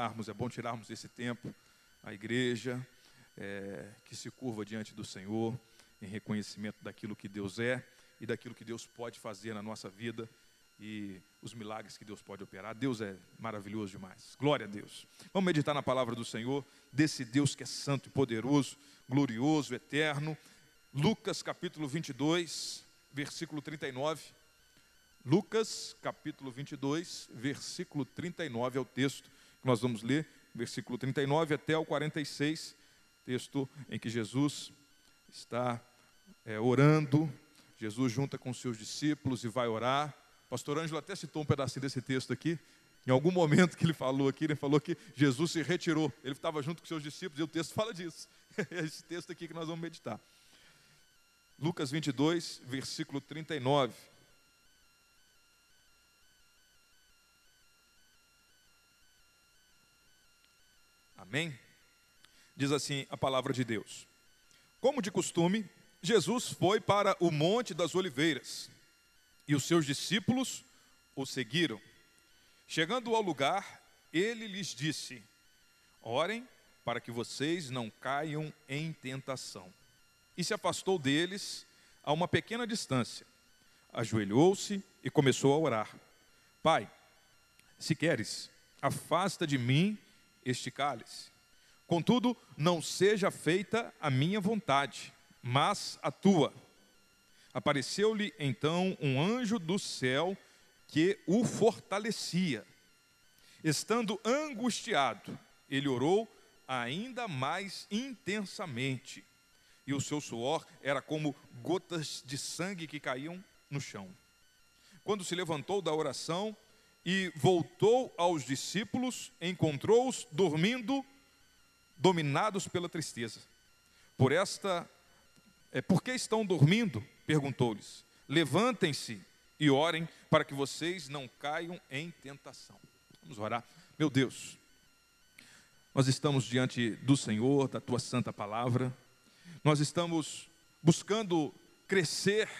é bom tirarmos esse tempo, a igreja é, que se curva diante do Senhor, em reconhecimento daquilo que Deus é e daquilo que Deus pode fazer na nossa vida e os milagres que Deus pode operar. Deus é maravilhoso demais. Glória a Deus. Vamos meditar na palavra do Senhor, desse Deus que é santo e poderoso, glorioso, eterno. Lucas capítulo 22, versículo 39. Lucas capítulo 22, versículo 39 é o texto que nós vamos ler, versículo 39 até o 46, texto em que Jesus está é, orando, Jesus junta com seus discípulos e vai orar. Pastor Ângelo até citou um pedacinho desse texto aqui. Em algum momento que ele falou aqui, ele falou que Jesus se retirou. Ele estava junto com seus discípulos e o texto fala disso. É esse texto aqui que nós vamos meditar. Lucas 22, versículo 39. Amém? Diz assim a palavra de Deus. Como de costume, Jesus foi para o Monte das Oliveiras e os seus discípulos o seguiram. Chegando ao lugar, ele lhes disse: Orem para que vocês não caiam em tentação. E se afastou deles a uma pequena distância. Ajoelhou-se e começou a orar: Pai, se queres, afasta de mim este cálice. Contudo, não seja feita a minha vontade, mas a tua. Apareceu-lhe então um anjo do céu que o fortalecia. Estando angustiado, ele orou ainda mais intensamente, e o seu suor era como gotas de sangue que caíam no chão. Quando se levantou da oração, e voltou aos discípulos, encontrou-os dormindo, dominados pela tristeza. Por esta, é, por que estão dormindo? perguntou-lhes. Levantem-se e orem para que vocês não caiam em tentação. Vamos orar. Meu Deus, nós estamos diante do Senhor, da tua santa palavra. Nós estamos buscando crescer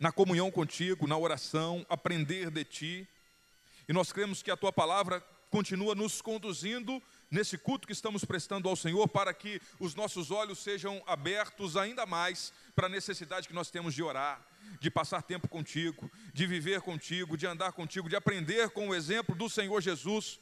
na comunhão contigo, na oração, aprender de ti e nós cremos que a tua palavra continua nos conduzindo nesse culto que estamos prestando ao Senhor, para que os nossos olhos sejam abertos ainda mais para a necessidade que nós temos de orar, de passar tempo contigo, de viver contigo, de andar contigo, de aprender com o exemplo do Senhor Jesus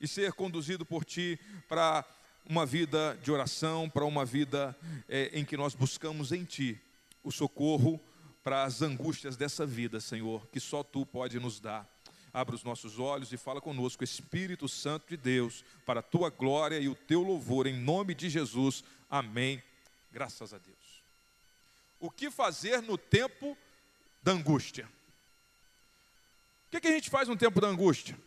e ser conduzido por ti para uma vida de oração, para uma vida é, em que nós buscamos em ti o socorro para as angústias dessa vida, Senhor, que só tu pode nos dar. Abra os nossos olhos e fala conosco, Espírito Santo de Deus, para a tua glória e o teu louvor, em nome de Jesus. Amém. Graças a Deus. O que fazer no tempo da angústia? O que, que a gente faz no tempo da angústia?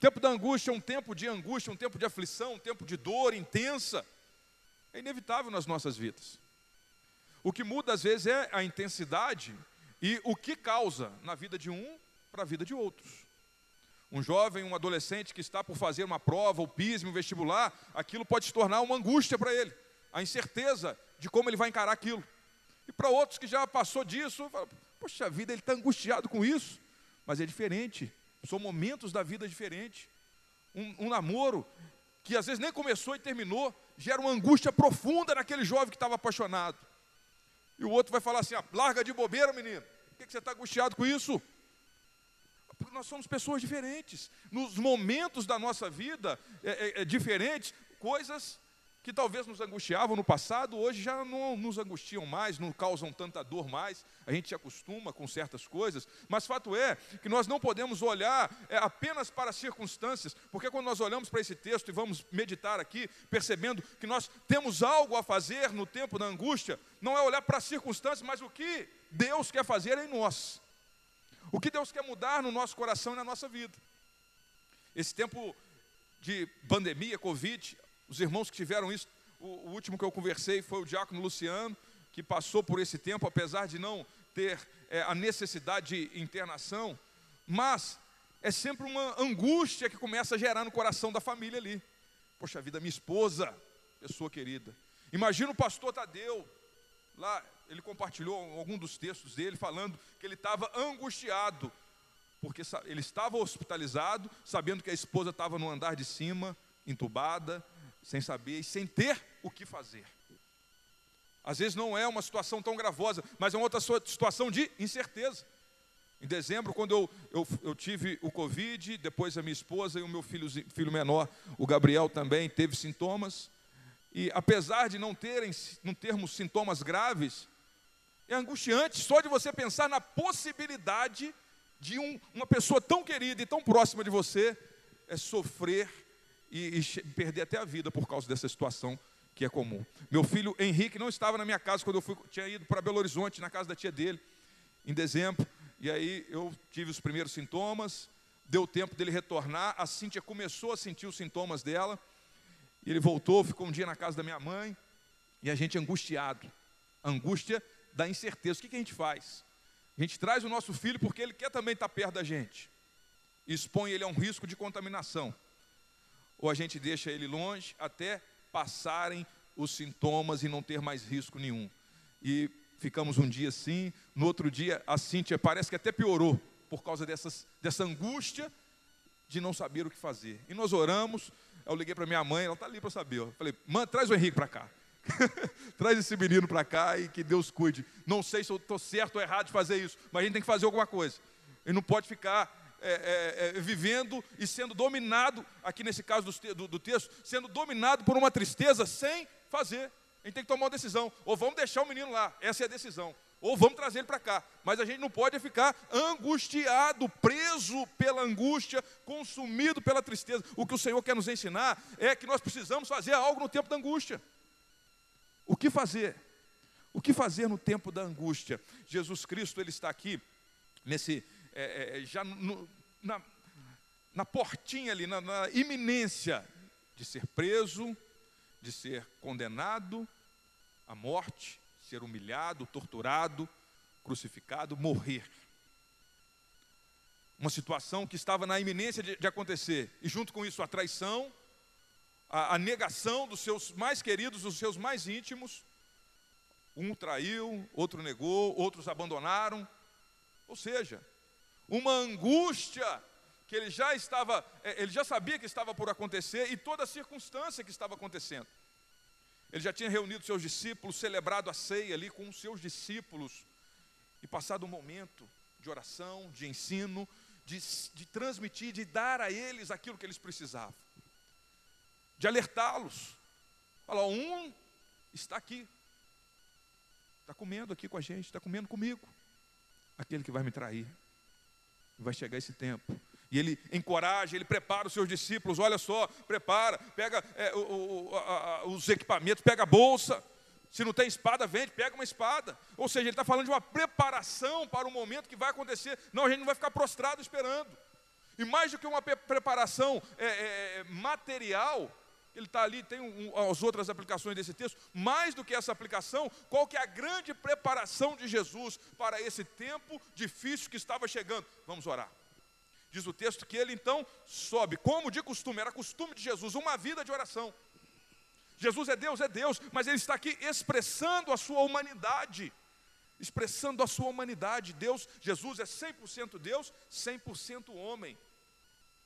Tempo da angústia é um tempo de angústia, um tempo de aflição, um tempo de dor intensa. É inevitável nas nossas vidas. O que muda às vezes é a intensidade e o que causa na vida de um para a vida de outros. Um jovem, um adolescente que está por fazer uma prova, ou pismo, um vestibular, aquilo pode se tornar uma angústia para ele, a incerteza de como ele vai encarar aquilo. E para outros que já passou disso, fala, poxa vida, ele está angustiado com isso, mas é diferente, são momentos da vida diferentes. Um, um namoro que às vezes nem começou e terminou, gera uma angústia profunda naquele jovem que estava apaixonado. E o outro vai falar assim: ah, larga de bobeira, menino, por que, que você está angustiado com isso? Nós somos pessoas diferentes. Nos momentos da nossa vida é, é, é, diferentes, coisas que talvez nos angustiavam no passado, hoje já não nos angustiam mais, não causam tanta dor mais. A gente se acostuma com certas coisas, mas fato é que nós não podemos olhar é, apenas para as circunstâncias, porque quando nós olhamos para esse texto e vamos meditar aqui, percebendo que nós temos algo a fazer no tempo da angústia, não é olhar para as circunstâncias, mas o que Deus quer fazer em nós. O que Deus quer mudar no nosso coração e na nossa vida. Esse tempo de pandemia, Covid, os irmãos que tiveram isso, o, o último que eu conversei foi o diácono Luciano, que passou por esse tempo, apesar de não ter é, a necessidade de internação, mas é sempre uma angústia que começa a gerar no coração da família ali. Poxa vida, minha esposa, pessoa querida. Imagina o pastor Tadeu, lá ele compartilhou algum dos textos dele falando que ele estava angustiado porque ele estava hospitalizado, sabendo que a esposa estava no andar de cima, entubada, sem saber e sem ter o que fazer. Às vezes não é uma situação tão gravosa, mas é uma outra situação de incerteza. Em dezembro, quando eu, eu, eu, tive o Covid, depois a minha esposa e o meu filho, filho menor, o Gabriel, também teve sintomas. E apesar de não, terem, não termos sintomas graves, é angustiante só de você pensar na possibilidade de um, uma pessoa tão querida e tão próxima de você é sofrer e, e perder até a vida por causa dessa situação que é comum. Meu filho Henrique não estava na minha casa quando eu fui, tinha ido para Belo Horizonte, na casa da tia dele, em dezembro. E aí eu tive os primeiros sintomas, deu tempo dele retornar. A Cíntia começou a sentir os sintomas dela. E ele voltou, ficou um dia na casa da minha mãe. E a gente angustiado. Angústia da incerteza. O que, que a gente faz? A gente traz o nosso filho porque ele quer também estar perto da gente. Expõe ele a um risco de contaminação. Ou a gente deixa ele longe até passarem os sintomas e não ter mais risco nenhum. E ficamos um dia assim, no outro dia a Cíntia parece que até piorou por causa dessas, dessa angústia de não saber o que fazer. E nós oramos, eu liguei para minha mãe, ela está ali para saber. Eu falei, mãe, traz o Henrique para cá. traz esse menino para cá e que Deus cuide. Não sei se eu estou certo ou errado de fazer isso, mas a gente tem que fazer alguma coisa. Ele não pode ficar é, é, é, vivendo e sendo dominado, aqui nesse caso do, do, do texto, sendo dominado por uma tristeza sem fazer. A gente tem que tomar uma decisão. Ou vamos deixar o menino lá, essa é a decisão. Ou vamos trazer ele para cá. Mas a gente não pode ficar angustiado, preso pela angústia, consumido pela tristeza. O que o Senhor quer nos ensinar é que nós precisamos fazer algo no tempo da angústia. O que fazer? O que fazer no tempo da angústia? Jesus Cristo ele está aqui nesse é, é, já no, na, na portinha ali, na, na iminência de ser preso, de ser condenado à morte, ser humilhado, torturado, crucificado, morrer. Uma situação que estava na iminência de, de acontecer, e junto com isso a traição, a, a, negação dos seus mais queridos, dos seus mais íntimos. Um traiu, outro negou, outros abandonaram. Ou seja, uma angústia que ele já estava, é, ele já sabia que estava por acontecer e toda a circunstância que estava acontecendo. Ele já tinha reunido seus discípulos, celebrado a ceia ali com os seus discípulos e passado um momento de oração, de ensino, de, de transmitir, de dar a eles aquilo que eles precisavam, de alertá-los. Falar, um está aqui, está comendo aqui com a gente, está comendo comigo, aquele que vai me trair. Vai chegar esse tempo. E ele encoraja, ele prepara os seus discípulos. Olha só, prepara, pega é, o, o, a, os equipamentos, pega a bolsa. Se não tem espada, vende, pega uma espada. Ou seja, ele está falando de uma preparação para o momento que vai acontecer. Não, a gente não vai ficar prostrado esperando. E mais do que uma preparação é, é, material, ele está ali, tem um, as outras aplicações desse texto, mais do que essa aplicação, qual que é a grande preparação de Jesus para esse tempo difícil que estava chegando? Vamos orar. Diz o texto que ele então sobe, como de costume, era costume de Jesus, uma vida de oração. Jesus é Deus, é Deus, mas ele está aqui expressando a sua humanidade. Expressando a sua humanidade. Deus, Jesus é 100% Deus, 100% homem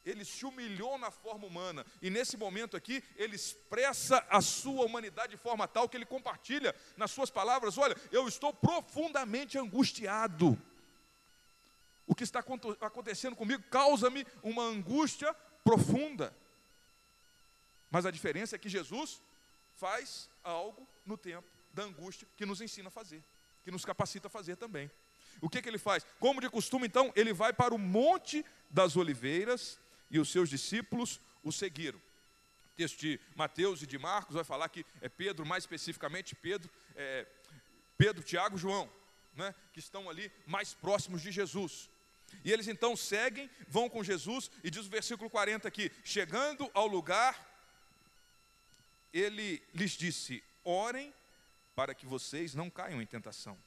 ele se humilhou na forma humana. E nesse momento aqui, ele expressa a sua humanidade de forma tal que ele compartilha nas suas palavras: Olha, eu estou profundamente angustiado. O que está acontecendo comigo causa-me uma angústia profunda. Mas a diferença é que Jesus faz algo no tempo da angústia que nos ensina a fazer, que nos capacita a fazer também. O que, que ele faz? Como de costume, então, ele vai para o Monte das Oliveiras e os seus discípulos o seguiram. O texto de Mateus e de Marcos vai falar que é Pedro, mais especificamente Pedro, é, Pedro, Tiago, João, né, que estão ali mais próximos de Jesus. E eles então seguem, vão com Jesus, e diz o versículo 40 aqui: chegando ao lugar, ele lhes disse: orem para que vocês não caiam em tentação.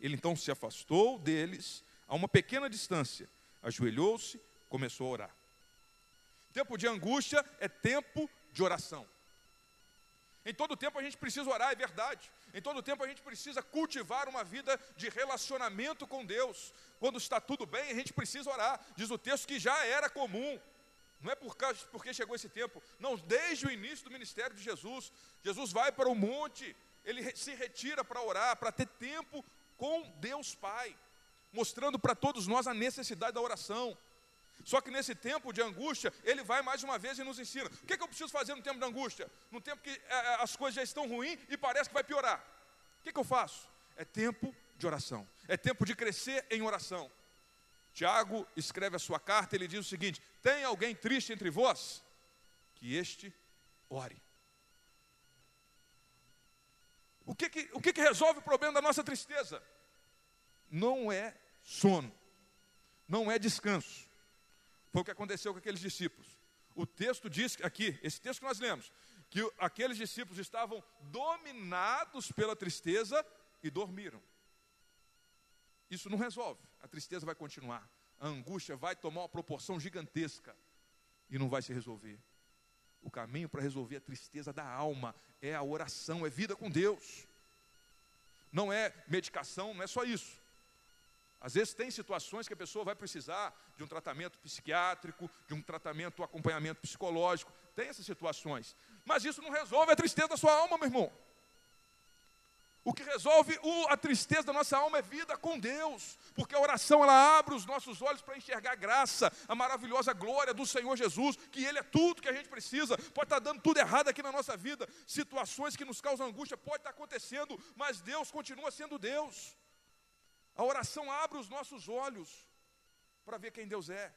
Ele então se afastou deles a uma pequena distância, ajoelhou-se, começou a orar. Tempo de angústia é tempo de oração. Em todo tempo a gente precisa orar, é verdade. Em todo tempo a gente precisa cultivar uma vida de relacionamento com Deus. Quando está tudo bem, a gente precisa orar. Diz o texto que já era comum. Não é por causa, porque chegou esse tempo. Não, desde o início do ministério de Jesus. Jesus vai para o monte, ele se retira para orar, para ter tempo com Deus Pai, mostrando para todos nós a necessidade da oração. Só que nesse tempo de angústia, ele vai mais uma vez e nos ensina. O que, é que eu preciso fazer no tempo de angústia? No tempo que é, as coisas já estão ruins e parece que vai piorar. O que, que eu faço? É tempo de oração. É tempo de crescer em oração. Tiago escreve a sua carta, ele diz o seguinte: Tem alguém triste entre vós? Que este ore. O que, que, o que, que resolve o problema da nossa tristeza? Não é sono, não é descanso. Foi o que aconteceu com aqueles discípulos. O texto diz aqui, esse texto que nós lemos, que aqueles discípulos estavam dominados pela tristeza e dormiram. Isso não resolve, a tristeza vai continuar, a angústia vai tomar uma proporção gigantesca e não vai se resolver. O caminho para resolver a tristeza da alma é a oração, é vida com Deus. Não é medicação, não é só isso. Às vezes tem situações que a pessoa vai precisar de um tratamento psiquiátrico, de um tratamento, um acompanhamento psicológico. Tem essas situações. Mas isso não resolve a tristeza da sua alma, meu irmão. O que resolve a tristeza da nossa alma é vida com Deus, porque a oração ela abre os nossos olhos para enxergar a graça, a maravilhosa glória do Senhor Jesus, que Ele é tudo que a gente precisa. Pode estar dando tudo errado aqui na nossa vida, situações que nos causam angústia, pode estar acontecendo, mas Deus continua sendo Deus. A oração abre os nossos olhos para ver quem Deus é.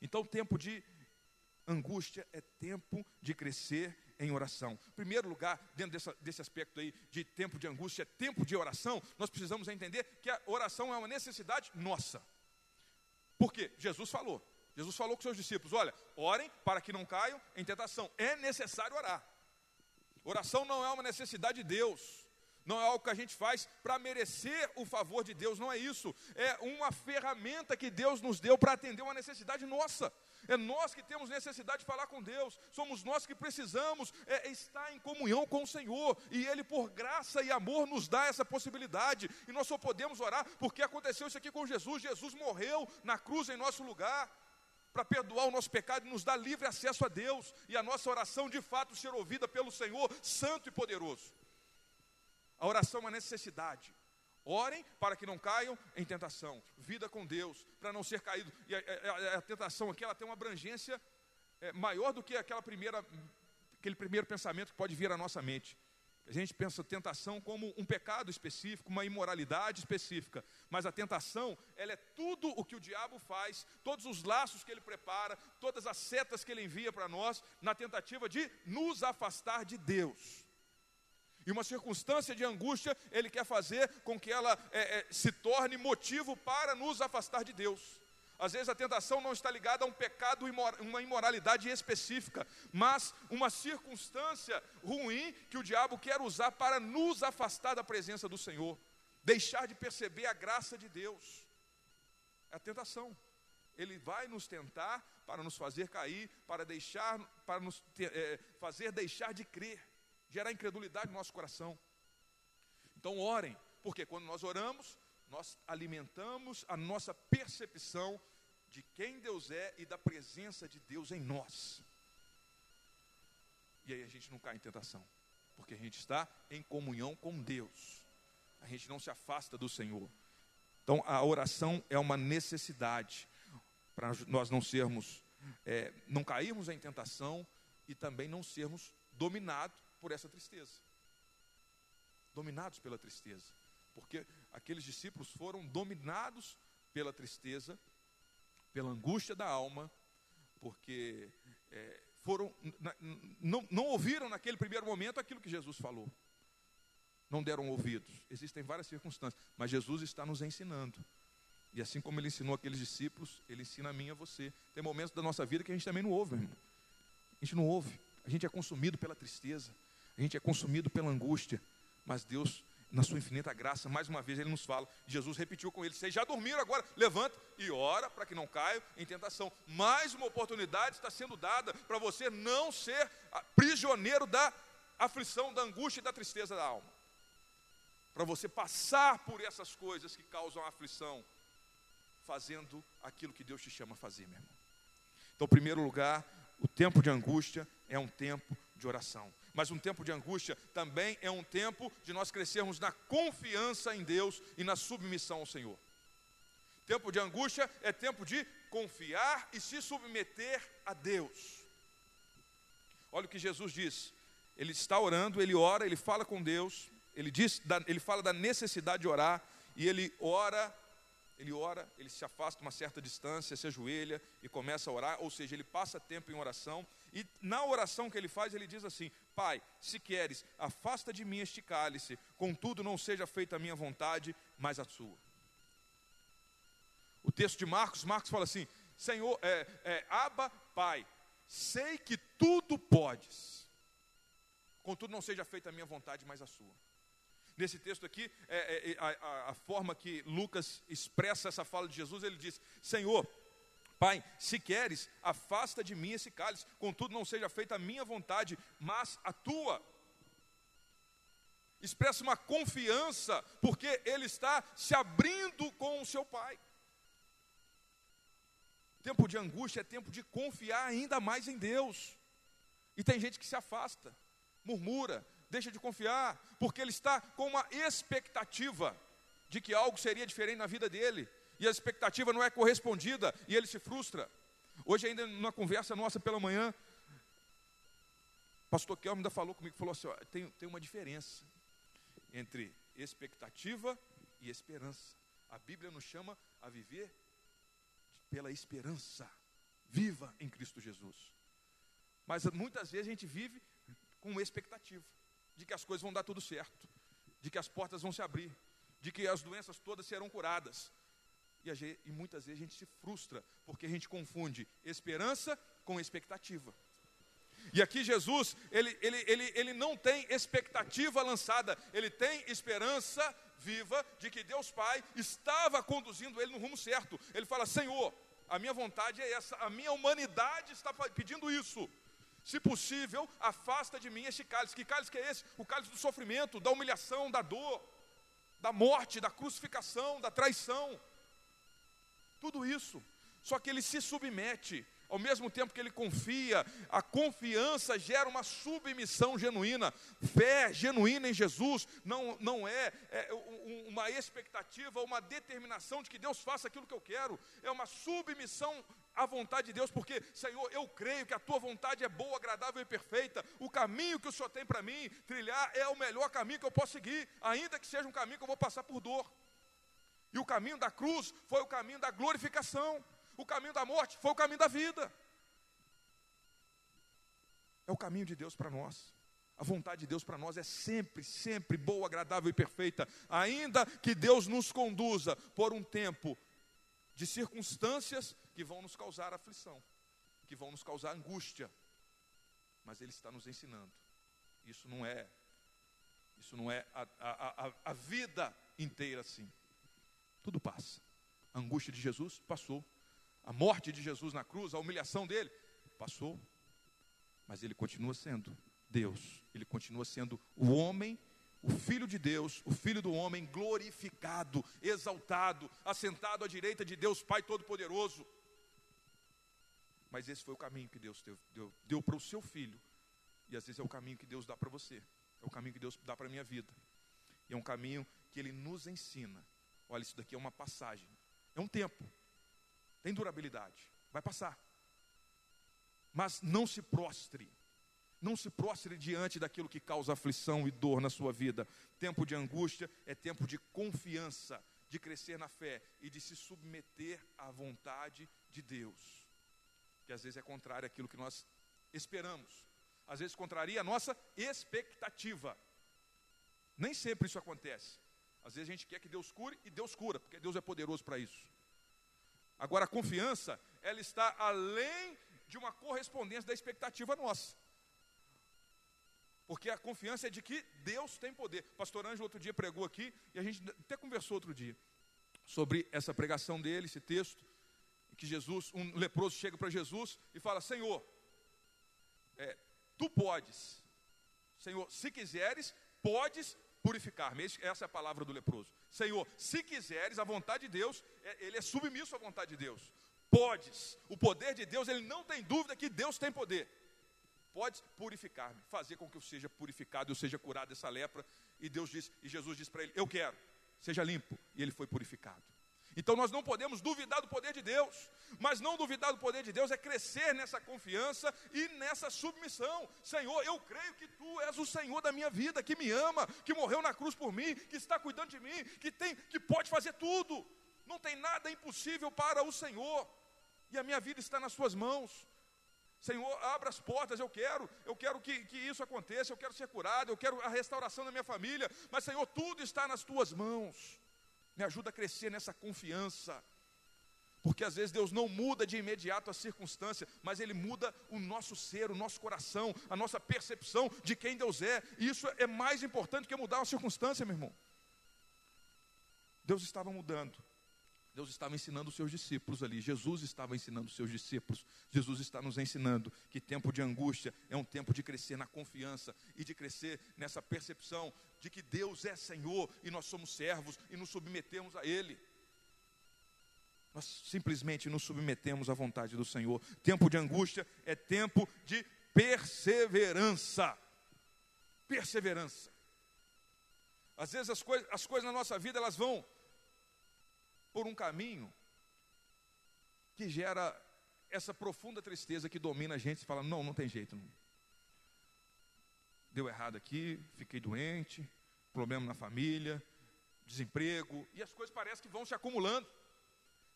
Então, tempo de angústia é tempo de crescer em oração. Primeiro lugar, dentro dessa, desse aspecto aí de tempo de angústia, tempo de oração, nós precisamos entender que a oração é uma necessidade nossa. Por quê? Jesus falou. Jesus falou com seus discípulos: olha, orem para que não caiam em tentação. É necessário orar. Oração não é uma necessidade de Deus. Não é algo que a gente faz para merecer o favor de Deus, não é isso. É uma ferramenta que Deus nos deu para atender uma necessidade nossa. É nós que temos necessidade de falar com Deus, somos nós que precisamos é, estar em comunhão com o Senhor, e Ele, por graça e amor, nos dá essa possibilidade, e nós só podemos orar porque aconteceu isso aqui com Jesus. Jesus morreu na cruz em nosso lugar, para perdoar o nosso pecado e nos dar livre acesso a Deus, e a nossa oração de fato ser ouvida pelo Senhor, Santo e Poderoso. A oração é uma necessidade. Orem para que não caiam em tentação. Vida com Deus, para não ser caído. E a, a, a, tentação aqui ela tem uma abrangência é, maior do que aquela primeira, aquele primeiro pensamento que pode vir à nossa mente. A gente pensa tentação como um pecado específico, uma imoralidade específica, mas a tentação, ela é tudo o que o diabo faz, todos os laços que ele prepara, todas as setas que ele envia para nós, na tentativa de nos afastar de Deus. E uma circunstância de angústia, ele quer fazer com que ela é, é, se torne motivo para nos afastar de Deus. Às vezes a tentação não está ligada a um pecado, uma imoralidade específica, mas uma circunstância ruim que o diabo quer usar para nos afastar da presença do Senhor, deixar de perceber a graça de Deus. É a tentação. Ele vai nos tentar para nos fazer cair, para deixar, para nos é, fazer deixar de crer gerar incredulidade no nosso coração. Então orem, porque quando nós oramos, nós alimentamos a nossa percepção de quem Deus é e da presença de Deus em nós. E aí a gente não cai em tentação, porque a gente está em comunhão com Deus. A gente não se afasta do Senhor. Então a oração é uma necessidade para nós não sermos, é, não cairmos em tentação e também não sermos dominados por essa tristeza. Dominados pela tristeza. Porque aqueles discípulos foram dominados pela tristeza, pela angústia da alma, porque é, foram não, não ouviram naquele primeiro momento aquilo que Jesus falou. Não deram ouvidos. Existem várias circunstâncias, mas Jesus está nos ensinando. E assim como ele ensinou aqueles discípulos, ele ensina a mim e a você. Tem momentos da nossa vida que a gente também não ouve, irmão. A gente não ouve. A gente é consumido pela tristeza. A gente é consumido pela angústia, mas Deus, na sua infinita graça, mais uma vez ele nos fala. Jesus repetiu com ele: Vocês já dormiram agora? Levanta e ora para que não caiam em tentação. Mais uma oportunidade está sendo dada para você não ser prisioneiro da aflição, da angústia e da tristeza da alma. Para você passar por essas coisas que causam aflição, fazendo aquilo que Deus te chama a fazer, meu irmão. Então, em primeiro lugar, o tempo de angústia é um tempo de oração. Mas um tempo de angústia também é um tempo de nós crescermos na confiança em Deus e na submissão ao Senhor. Tempo de angústia é tempo de confiar e se submeter a Deus. Olha o que Jesus diz. Ele está orando, ele ora, ele fala com Deus, ele diz, ele fala da necessidade de orar e ele ora ele ora, ele se afasta uma certa distância, se ajoelha e começa a orar, ou seja, ele passa tempo em oração, e na oração que ele faz, ele diz assim: Pai, se queres, afasta de mim este cálice, contudo não seja feita a minha vontade, mas a sua. O texto de Marcos, Marcos fala assim: Senhor, é, é, Aba, Pai, sei que tudo podes, contudo não seja feita a minha vontade, mas a sua. Nesse texto aqui, é, é, é, a, a, forma que Lucas expressa essa fala de Jesus, ele diz: Senhor, Pai, se queres, afasta de mim esse cálice, contudo não seja feita a minha vontade, mas a tua. Expressa uma confiança, porque ele está se abrindo com o seu Pai. Tempo de angústia é tempo de confiar ainda mais em Deus. E tem gente que se afasta, murmura, deixa de confiar, porque ele está com uma expectativa de que algo seria diferente na vida dele, e a expectativa não é correspondida, e ele se frustra. Hoje, ainda numa conversa nossa pela manhã, pastor Kelmo ainda falou comigo, falou assim, ó, tem, tem uma diferença entre expectativa e esperança. A Bíblia nos chama a viver pela esperança, viva em Cristo Jesus. Mas muitas vezes a gente vive com expectativa de que as coisas vão dar tudo certo, de que as portas vão se abrir, de que as doenças todas serão curadas. E, gente, e muitas vezes a gente se frustra, porque a gente confunde esperança com expectativa. E aqui Jesus, ele, ele, ele, ele não tem expectativa lançada, ele tem esperança viva de que Deus Pai estava conduzindo ele no rumo certo. Ele fala: Senhor, a minha vontade é essa, a minha humanidade está pedindo isso. Se possível, afasta de mim este cálice. Que cálice que é esse? O cálice do sofrimento, da humilhação, da dor, da morte, da crucificação, da traição. Tudo isso. Só que ele se submete, ao mesmo tempo que ele confia, a confiança gera uma submissão genuína. Fé genuína em Jesus não, não é, é uma expectativa, uma determinação de que Deus faça aquilo que eu quero, é uma submissão a vontade de Deus, porque, Senhor, eu creio que a tua vontade é boa, agradável e perfeita. O caminho que o Senhor tem para mim trilhar é o melhor caminho que eu posso seguir, ainda que seja um caminho que eu vou passar por dor. E o caminho da cruz foi o caminho da glorificação, o caminho da morte foi o caminho da vida. É o caminho de Deus para nós. A vontade de Deus para nós é sempre, sempre boa, agradável e perfeita, ainda que Deus nos conduza por um tempo de circunstâncias que vão nos causar aflição, que vão nos causar angústia. Mas Ele está nos ensinando. Isso não é, isso não é a, a, a, a vida inteira assim. Tudo passa. A angústia de Jesus passou. A morte de Jesus na cruz, a humilhação dele, passou. Mas ele continua sendo Deus. Ele continua sendo o homem o Filho de Deus, o Filho do homem glorificado, exaltado, assentado à direita de Deus Pai Todo-Poderoso. Mas esse foi o caminho que Deus deu, deu, deu para o seu filho. E às vezes é o caminho que Deus dá para você. É o caminho que Deus dá para a minha vida. E é um caminho que Ele nos ensina. Olha, isso daqui é uma passagem. É um tempo. Tem durabilidade. Vai passar. Mas não se prostre não se prostre diante daquilo que causa aflição e dor na sua vida. Tempo de angústia é tempo de confiança, de crescer na fé e de se submeter à vontade de Deus. Que às vezes é contrário àquilo que nós esperamos. Às vezes contraria a nossa expectativa. Nem sempre isso acontece. Às vezes a gente quer que Deus cure e Deus cura, porque Deus é poderoso para isso. Agora a confiança, ela está além de uma correspondência da expectativa nossa. Porque a confiança é de que Deus tem poder. Pastor Ângelo outro dia pregou aqui, e a gente até conversou outro dia, sobre essa pregação dele, esse texto, que Jesus, um leproso chega para Jesus e fala, Senhor, é, tu podes, Senhor, se quiseres, podes purificar-me. Essa é a palavra do leproso. Senhor, se quiseres, a vontade de Deus, é, ele é submisso à vontade de Deus. Podes. O poder de Deus, ele não tem dúvida que Deus tem poder. Podes purificar-me, fazer com que eu seja purificado, eu seja curado dessa lepra. E Deus diz, e Jesus diz para ele: Eu quero, seja limpo. E ele foi purificado. Então nós não podemos duvidar do poder de Deus, mas não duvidar do poder de Deus é crescer nessa confiança e nessa submissão. Senhor, eu creio que tu és o Senhor da minha vida, que me ama, que morreu na cruz por mim, que está cuidando de mim, que tem, que pode fazer tudo. Não tem nada impossível para o Senhor. E a minha vida está nas suas mãos. Senhor, abra as portas, eu quero, eu quero que, que isso aconteça, eu quero ser curado, eu quero a restauração da minha família, mas Senhor, tudo está nas tuas mãos. Me ajuda a crescer nessa confiança. Porque às vezes Deus não muda de imediato a circunstância, mas Ele muda o nosso ser, o nosso coração, a nossa percepção de quem Deus é. E isso é mais importante que mudar a circunstância, meu irmão. Deus estava mudando. Deus estava ensinando os seus discípulos ali, Jesus estava ensinando os seus discípulos, Jesus está nos ensinando que tempo de angústia é um tempo de crescer na confiança e de crescer nessa percepção de que Deus é Senhor e nós somos servos e nos submetemos a Ele. Nós simplesmente nos submetemos à vontade do Senhor. Tempo de angústia é tempo de perseverança. Perseverança. Às vezes as, coisas, as coisas na nossa vida elas vão por um caminho que gera essa profunda tristeza que domina a gente e fala: não, não tem jeito. Não. Deu errado aqui, fiquei doente, problema na família, desemprego, e as coisas parecem que vão se acumulando.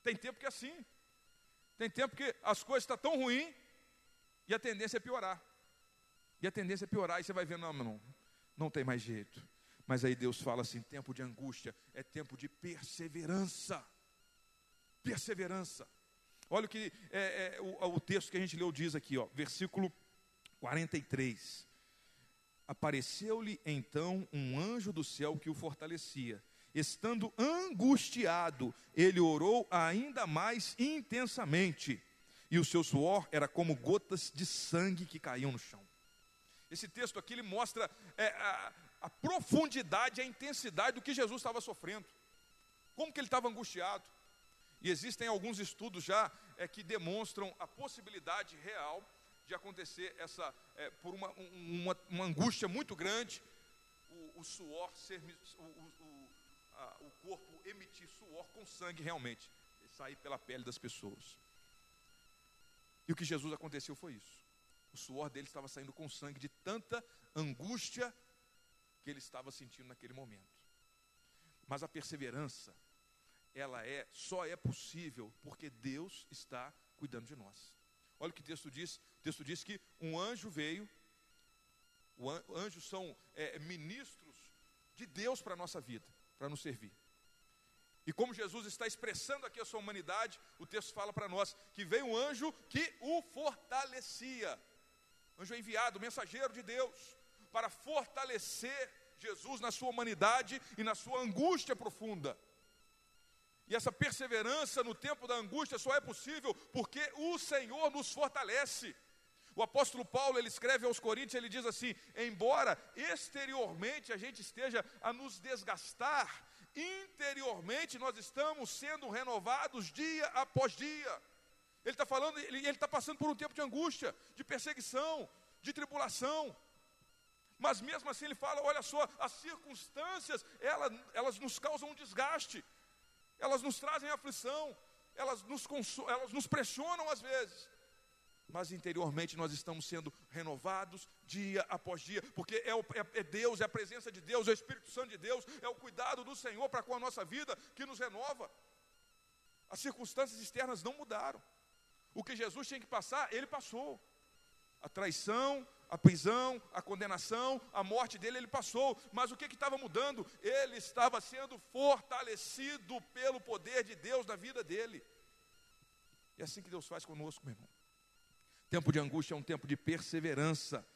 Tem tempo que é assim. Tem tempo que as coisas estão tão ruins e a tendência é piorar. E a tendência é piorar, e você vai ver, não, não, não tem mais jeito. Mas aí Deus fala assim: tempo de angústia é tempo de perseverança. Perseverança. Olha o que é, é, o, o texto que a gente leu diz aqui, ó, versículo 43. Apareceu-lhe então um anjo do céu que o fortalecia. Estando angustiado, ele orou ainda mais intensamente, e o seu suor era como gotas de sangue que caíam no chão. Esse texto aqui ele mostra é, a, a profundidade, a intensidade do que Jesus estava sofrendo. Como que ele estava angustiado. E existem alguns estudos já é, que demonstram a possibilidade real de acontecer essa, é, por uma, uma, uma, angústia muito grande, o, o suor ser, o, o, a, o corpo emitir suor com sangue realmente, sair pela pele das pessoas. E o que Jesus aconteceu foi isso. O suor dele estava saindo com sangue de tanta angústia que ele estava sentindo naquele momento. Mas a perseverança, ela é só é possível porque Deus está cuidando de nós. Olha o que o texto diz. O texto diz que um anjo veio. An, anjos são é, ministros de Deus para a nossa vida, para nos servir. E como Jesus está expressando aqui a sua humanidade, o texto fala para nós que veio um anjo que o fortalecia. Anjo enviado, mensageiro de Deus para fortalecer Jesus na sua humanidade e na sua angústia profunda. E essa perseverança no tempo da angústia só é possível porque o Senhor nos fortalece. O apóstolo Paulo, ele escreve aos Coríntios, ele diz assim: embora exteriormente a gente esteja a nos desgastar, interiormente nós estamos sendo renovados dia após dia. Ele está falando, ele está passando por um tempo de angústia, de perseguição, de tribulação. Mas mesmo assim ele fala: olha só, as circunstâncias, elas, elas nos causam um desgaste, elas nos trazem aflição, elas nos, elas nos pressionam às vezes. Mas interiormente nós estamos sendo renovados dia após dia, porque é, o, é, é Deus, é a presença de Deus, é o Espírito Santo de Deus, é o cuidado do Senhor para com a nossa vida que nos renova. As circunstâncias externas não mudaram. O que Jesus tinha que passar, ele passou. A traição, a prisão, a condenação, a morte dele, ele passou. Mas o que estava mudando? Ele estava sendo fortalecido pelo poder de Deus na vida dele. E é assim que Deus faz conosco, meu irmão. Tempo de angústia é um tempo de perseverança.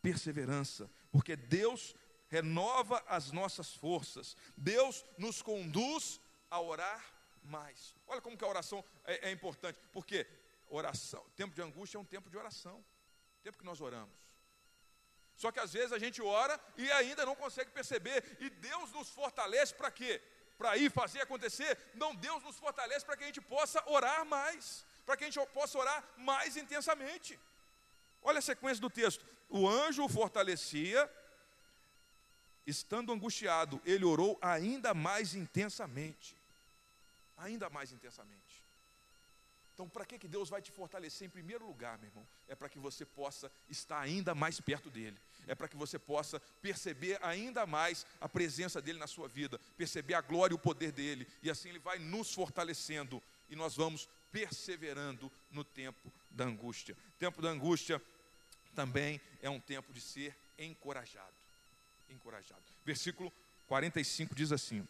Perseverança. Porque Deus renova as nossas forças. Deus nos conduz a orar mais. Olha como que a oração é, é importante. Porque oração, tempo de angústia é um tempo de oração tempo que nós oramos. Só que às vezes a gente ora e ainda não consegue perceber. E Deus nos fortalece para quê? Para ir fazer acontecer? Não, Deus nos fortalece para que a gente possa orar mais, para que a gente possa orar mais intensamente. Olha a sequência do texto. O anjo o fortalecia, estando angustiado, ele orou ainda mais intensamente. Ainda mais intensamente. Então, para que, que Deus vai te fortalecer em primeiro lugar, meu irmão? É para que você possa estar ainda mais perto dele. É para que você possa perceber ainda mais a presença dele na sua vida, perceber a glória e o poder dele. E assim ele vai nos fortalecendo e nós vamos perseverando no tempo da angústia. Tempo da angústia também é um tempo de ser encorajado. Encorajado. Versículo 45 diz assim: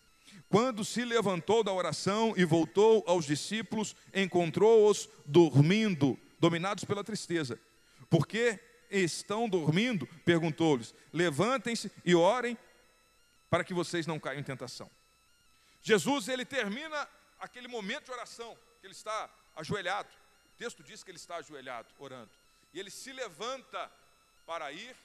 quando se levantou da oração e voltou aos discípulos, encontrou-os dormindo, dominados pela tristeza. Por que estão dormindo? Perguntou-lhes. Levantem-se e orem para que vocês não caiam em tentação. Jesus, ele termina aquele momento de oração, que ele está ajoelhado. O texto diz que ele está ajoelhado, orando. E ele se levanta para ir,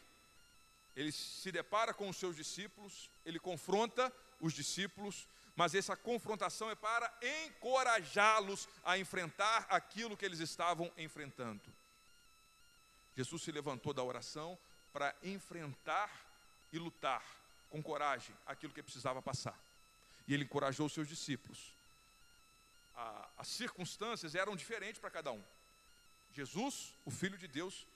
ele se depara com os seus discípulos, ele confronta os discípulos, mas essa confrontação é para encorajá-los a enfrentar aquilo que eles estavam enfrentando. Jesus se levantou da oração para enfrentar e lutar com coragem aquilo que precisava passar. E ele encorajou seus discípulos. A, as circunstâncias eram diferentes para cada um. Jesus, o Filho de Deus,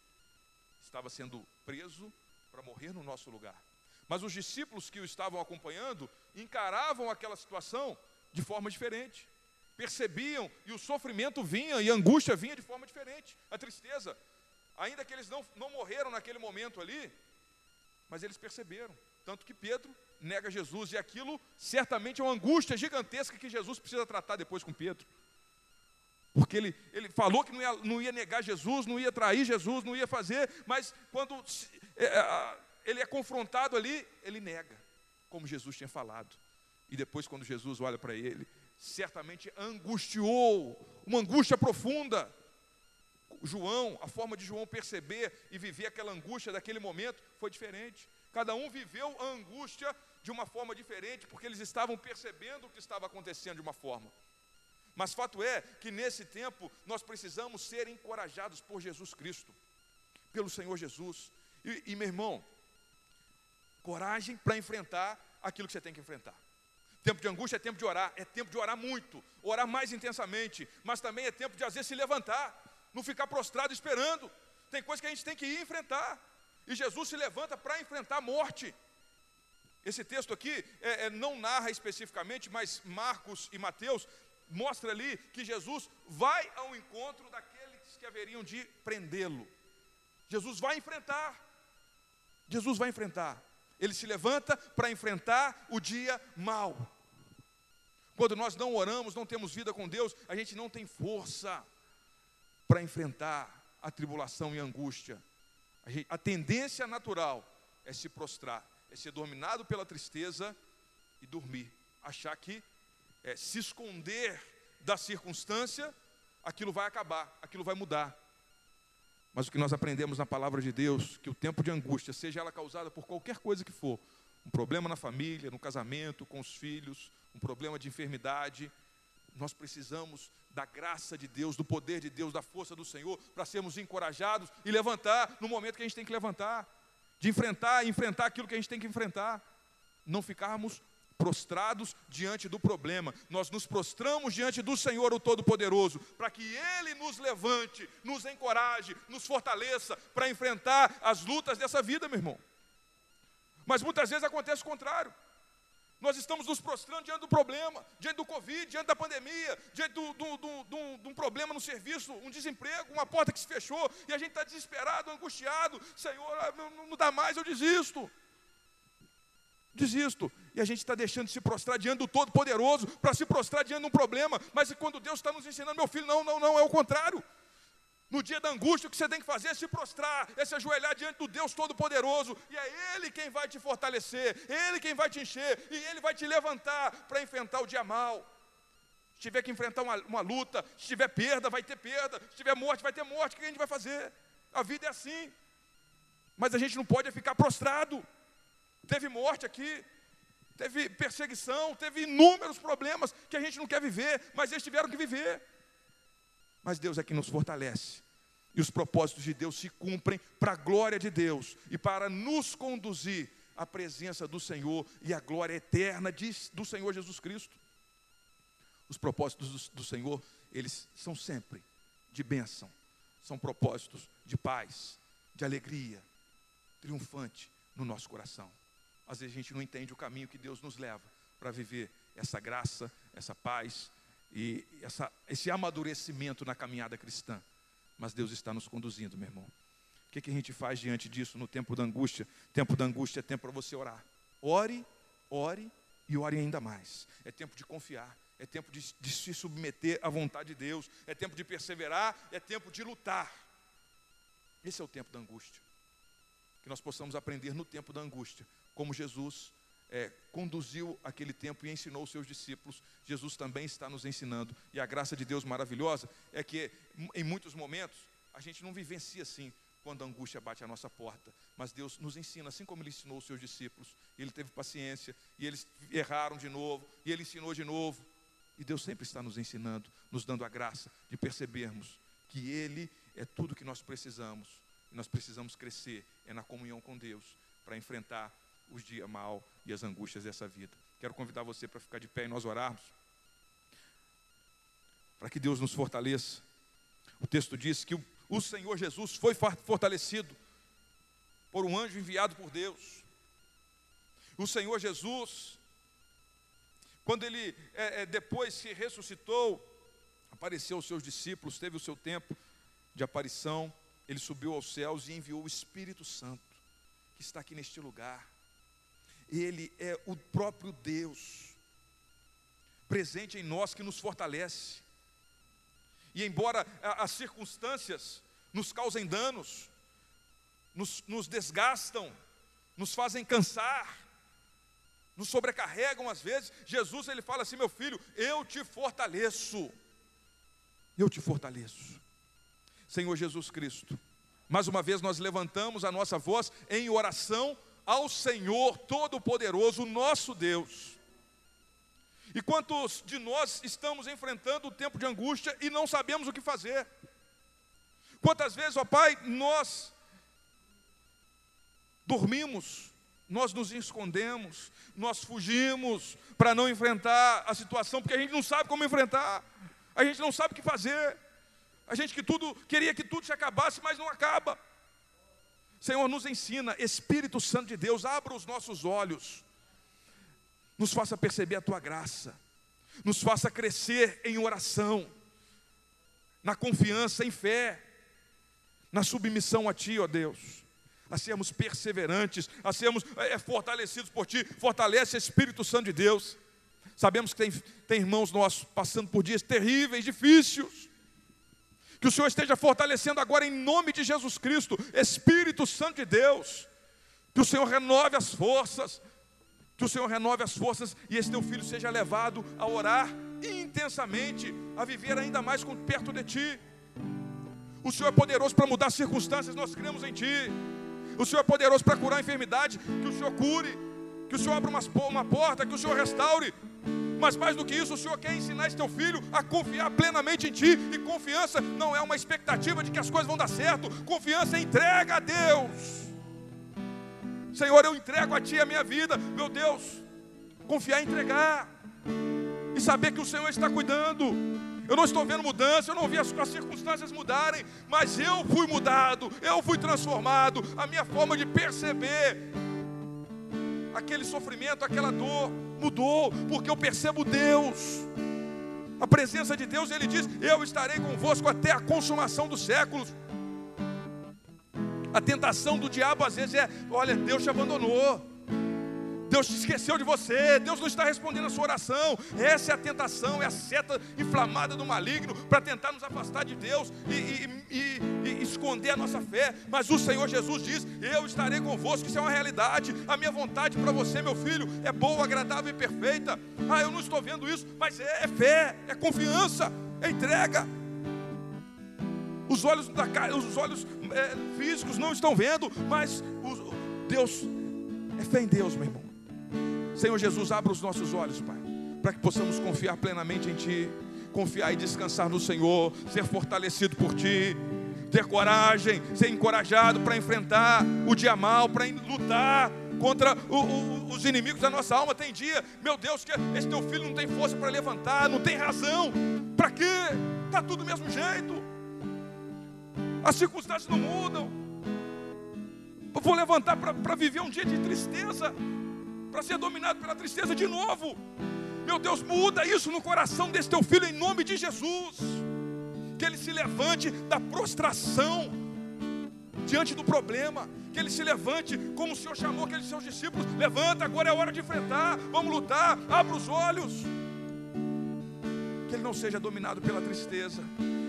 estava sendo preso para morrer no nosso lugar. Mas os discípulos que o estavam acompanhando encaravam aquela situação de forma diferente. Percebiam e o sofrimento vinha e a angústia vinha de forma diferente. A tristeza, ainda que eles não, não morreram naquele momento ali, mas eles perceberam. Tanto que Pedro nega Jesus e aquilo certamente é uma angústia gigantesca que Jesus precisa tratar depois com Pedro. Porque ele, ele falou que não ia, não ia negar Jesus, não ia trair Jesus, não ia fazer, mas quando é, ele é confrontado ali, ele nega, como Jesus tinha falado. E depois, quando Jesus olha para ele, certamente angustiou, uma angústia profunda. João, a forma de João perceber e viver aquela angústia daquele momento foi diferente. Cada um viveu a angústia de uma forma diferente, porque eles estavam percebendo o que estava acontecendo de uma forma. Mas fato é que nesse tempo nós precisamos ser encorajados por Jesus Cristo, pelo Senhor Jesus. E, e meu irmão, coragem para enfrentar aquilo que você tem que enfrentar. Tempo de angústia é tempo de orar, é tempo de orar muito, orar mais intensamente, mas também é tempo de às vezes se levantar, não ficar prostrado esperando. Tem coisa que a gente tem que ir enfrentar. E Jesus se levanta para enfrentar a morte. Esse texto aqui é, é, não narra especificamente, mas Marcos e Mateus mostra ali que Jesus vai ao encontro daqueles que haveriam de prendê-lo. Jesus vai enfrentar. Jesus vai enfrentar. Ele se levanta para enfrentar o dia mal. Quando nós não oramos, não temos vida com Deus, a gente não tem força para enfrentar a tribulação e a angústia. A, gente, a tendência natural é se prostrar, é ser dominado pela tristeza e dormir. Achar que é, se esconder da circunstância, aquilo vai acabar, aquilo vai mudar. Mas o que nós aprendemos na palavra de Deus, que o tempo de angústia, seja ela causada por qualquer coisa que for, um problema na família, no casamento, com os filhos, um problema de enfermidade, nós precisamos da graça de Deus, do poder de Deus, da força do Senhor, para sermos encorajados e levantar no momento que a gente tem que levantar, de enfrentar e enfrentar aquilo que a gente tem que enfrentar, não ficarmos prostrados diante do problema. Nós nos prostramos diante do Senhor, o Todo-Poderoso, para que Ele nos levante, nos encoraje, nos fortaleça para enfrentar as lutas dessa vida, meu irmão. Mas muitas vezes acontece o contrário. Nós estamos nos prostrando diante do problema, diante do Covid, diante da pandemia, diante do, do, do, de um problema no serviço, um desemprego, uma porta que se fechou, e a gente está desesperado, angustiado. Senhor, ah, não, não dá mais, eu desisto desisto. E a gente está deixando de se prostrar diante do Todo-Poderoso para se prostrar diante de um problema. Mas quando Deus está nos ensinando, meu filho, não, não, não, é o contrário. No dia da angústia, o que você tem que fazer é se prostrar, é se ajoelhar diante do Deus Todo-Poderoso, e é Ele quem vai te fortalecer, Ele quem vai te encher, e Ele vai te levantar para enfrentar o dia mal. Se tiver que enfrentar uma, uma, luta, se tiver perda, vai ter perda, se tiver morte, vai ter morte, o que a gente vai fazer? A vida é assim. Mas a gente não pode ficar prostrado. Teve morte aqui, teve perseguição, teve inúmeros problemas que a gente não quer viver, mas eles tiveram que viver. Mas Deus é que nos fortalece. E os propósitos de Deus se cumprem para a glória de Deus e para nos conduzir à presença do Senhor e à glória eterna de, do Senhor Jesus Cristo. Os propósitos do, do Senhor, eles são sempre de bênção, são propósitos de paz, de alegria, triunfante no nosso coração. Às vezes a gente não entende o caminho que Deus nos leva para viver essa graça, essa paz e essa, esse amadurecimento na caminhada cristã. Mas Deus está nos conduzindo, meu irmão. O que, que a gente faz diante disso no tempo da angústia? Tempo da angústia é tempo para você orar. Ore, ore e ore ainda mais. É tempo de confiar, é tempo de, de se submeter à vontade de Deus, é tempo de perseverar, é tempo de lutar. Esse é o tempo da angústia. Que nós possamos aprender no tempo da angústia, como Jesus é, conduziu aquele tempo e ensinou os seus discípulos, Jesus também está nos ensinando. E a graça de Deus maravilhosa é que, em muitos momentos, a gente não vivencia assim, quando a angústia bate à nossa porta. Mas Deus nos ensina, assim como Ele ensinou os seus discípulos. Ele teve paciência, e eles erraram de novo, e Ele ensinou de novo. E Deus sempre está nos ensinando, nos dando a graça de percebermos que Ele é tudo que nós precisamos. E nós precisamos crescer, é na comunhão com Deus, para enfrentar os dias mal e as angústias dessa vida. Quero convidar você para ficar de pé e nós orarmos. Para que Deus nos fortaleça. O texto diz que o, Senhor Jesus foi fortalecido por um anjo enviado por Deus. O Senhor Jesus, quando ele é, é, depois se ressuscitou, apareceu aos seus discípulos, teve o seu tempo de aparição, ele subiu aos céus e enviou o Espírito Santo, que está aqui neste lugar. Ele é o próprio Deus, presente em nós que nos fortalece. E embora as circunstâncias nos causem danos, nos, nos desgastam, nos fazem cansar, nos sobrecarregam às vezes, Jesus ele fala assim: meu filho, eu te fortaleço, eu te fortaleço. Senhor Jesus Cristo, mais uma vez nós levantamos a nossa voz em oração ao Senhor Todo-Poderoso, nosso Deus. E quantos de nós estamos enfrentando o tempo de angústia e não sabemos o que fazer? Quantas vezes, ó Pai, nós dormimos, nós nos escondemos, nós fugimos para não enfrentar a situação, porque a gente não sabe como enfrentar, a gente não sabe o que fazer, a gente que tudo queria que tudo se acabasse, mas não acaba. Senhor, nos ensina, Espírito Santo de Deus, abra os nossos olhos, nos faça perceber a tua graça, nos faça crescer em oração, na confiança, em fé, na submissão a Ti, ó Deus, a sermos perseverantes, a sermos é, fortalecidos por Ti, fortalece Espírito Santo de Deus. Sabemos que tem, tem irmãos nossos passando por dias terríveis, difíceis, que o Senhor esteja fortalecendo agora em nome de Jesus Cristo, Espírito Santo de Deus. Que o Senhor renove as forças, que o Senhor renove as forças e esse teu filho seja levado a orar intensamente, a viver ainda mais perto de ti. O Senhor é poderoso para mudar circunstâncias, nós cremos em ti. O Senhor é poderoso para curar a enfermidade, que o Senhor cure, que o Senhor abra uma porta, que o Senhor restaure, mas mais do que isso, o Senhor quer ensinar esse teu filho a confiar plenamente em Ti. E confiança não é uma expectativa de que as coisas vão dar certo. Confiança é entrega a Deus. Senhor, eu entrego a Ti a minha vida. Meu Deus, confiar é entregar. E saber que o Senhor está cuidando. Eu não estou vendo mudança, eu não vi as, as, circunstâncias mudarem, mas eu fui mudado, eu fui transformado. A minha forma de perceber aquele sofrimento, aquela dor mudou, porque eu percebo Deus. A presença de Deus, ele diz: Eu estarei convosco até a consumação dos séculos. A tentação do diabo às vezes é: Olha, Deus te abandonou. Deus te esqueceu de você, Deus não está respondendo a sua oração. Essa é a tentação, é a seta inflamada do maligno para tentar nos afastar de Deus e, e, e, e, esconder a nossa fé. Mas o Senhor Jesus diz: Eu estarei convosco, isso é uma realidade. A minha vontade para você, meu filho, é boa, agradável e perfeita. Ah, eu não estou vendo isso, mas é, é fé, é confiança, é entrega. Os olhos, da, os olhos é, físicos não estão vendo, mas Deus, é fé em Deus, meu irmão. Senhor Jesus, abra os nossos olhos, Pai, para que possamos confiar plenamente em Ti, confiar e descansar no Senhor, ser fortalecido por Ti, ter coragem, ser encorajado para enfrentar o dia mal, para lutar contra o, o, os inimigos da nossa alma. Tem dia, meu Deus, que esse teu filho não tem força para levantar, não tem razão. Para quê? Está tudo do mesmo jeito. As circunstâncias não mudam. Eu vou levantar para viver um dia de tristeza, para ser dominado pela tristeza de novo. Meu Deus, muda isso no coração desse teu filho em nome de Jesus. Que ele se levante da prostração diante do problema, que ele se levante, como o Senhor chamou aqueles seus discípulos: levanta, agora é hora de enfrentar, vamos lutar, abra os olhos. Que ele não seja dominado pela tristeza,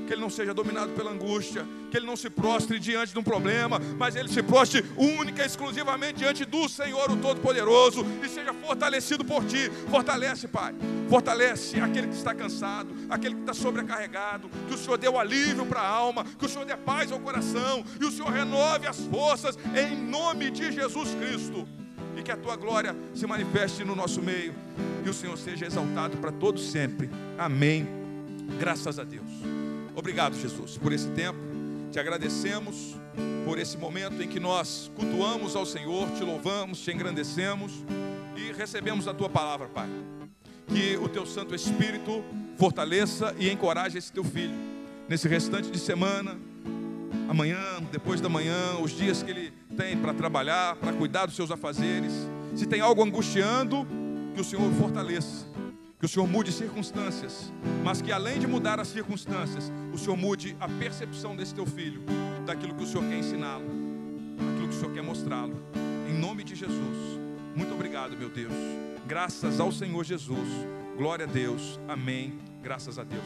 que ele não seja dominado pela angústia, que ele não se prostre diante de um problema, mas ele se prostre única e exclusivamente diante do Senhor, o Todo-Poderoso, e seja fortalecido por ti. Fortalece, Pai. Fortalece aquele que está cansado, aquele que está sobrecarregado, que o Senhor dê o alívio para a alma, que o Senhor dê paz ao coração, e o Senhor renove as forças em nome de Jesus Cristo. E que a tua glória se manifeste no nosso meio, e o Senhor seja exaltado para todos sempre. Amém. Graças a Deus. Obrigado, Jesus, por esse tempo. Te agradecemos por esse momento em que nós cultuamos ao Senhor, te louvamos, te engrandecemos e recebemos a tua palavra, Pai. Que o teu Santo Espírito fortaleça e encoraje esse teu filho nesse restante de semana, amanhã, depois da manhã, os dias que ele tem para trabalhar, para cuidar dos seus afazeres. Se tem algo angustiando, que o Senhor fortaleça que o Senhor mude circunstâncias, mas que além de mudar as circunstâncias, o Senhor mude a percepção desse teu filho, daquilo que o Senhor quer ensiná-lo, daquilo que o Senhor quer mostrá-lo. Em nome de Jesus. Muito obrigado, meu Deus. Graças ao Senhor Jesus. Glória a Deus. Amém. Graças a Deus.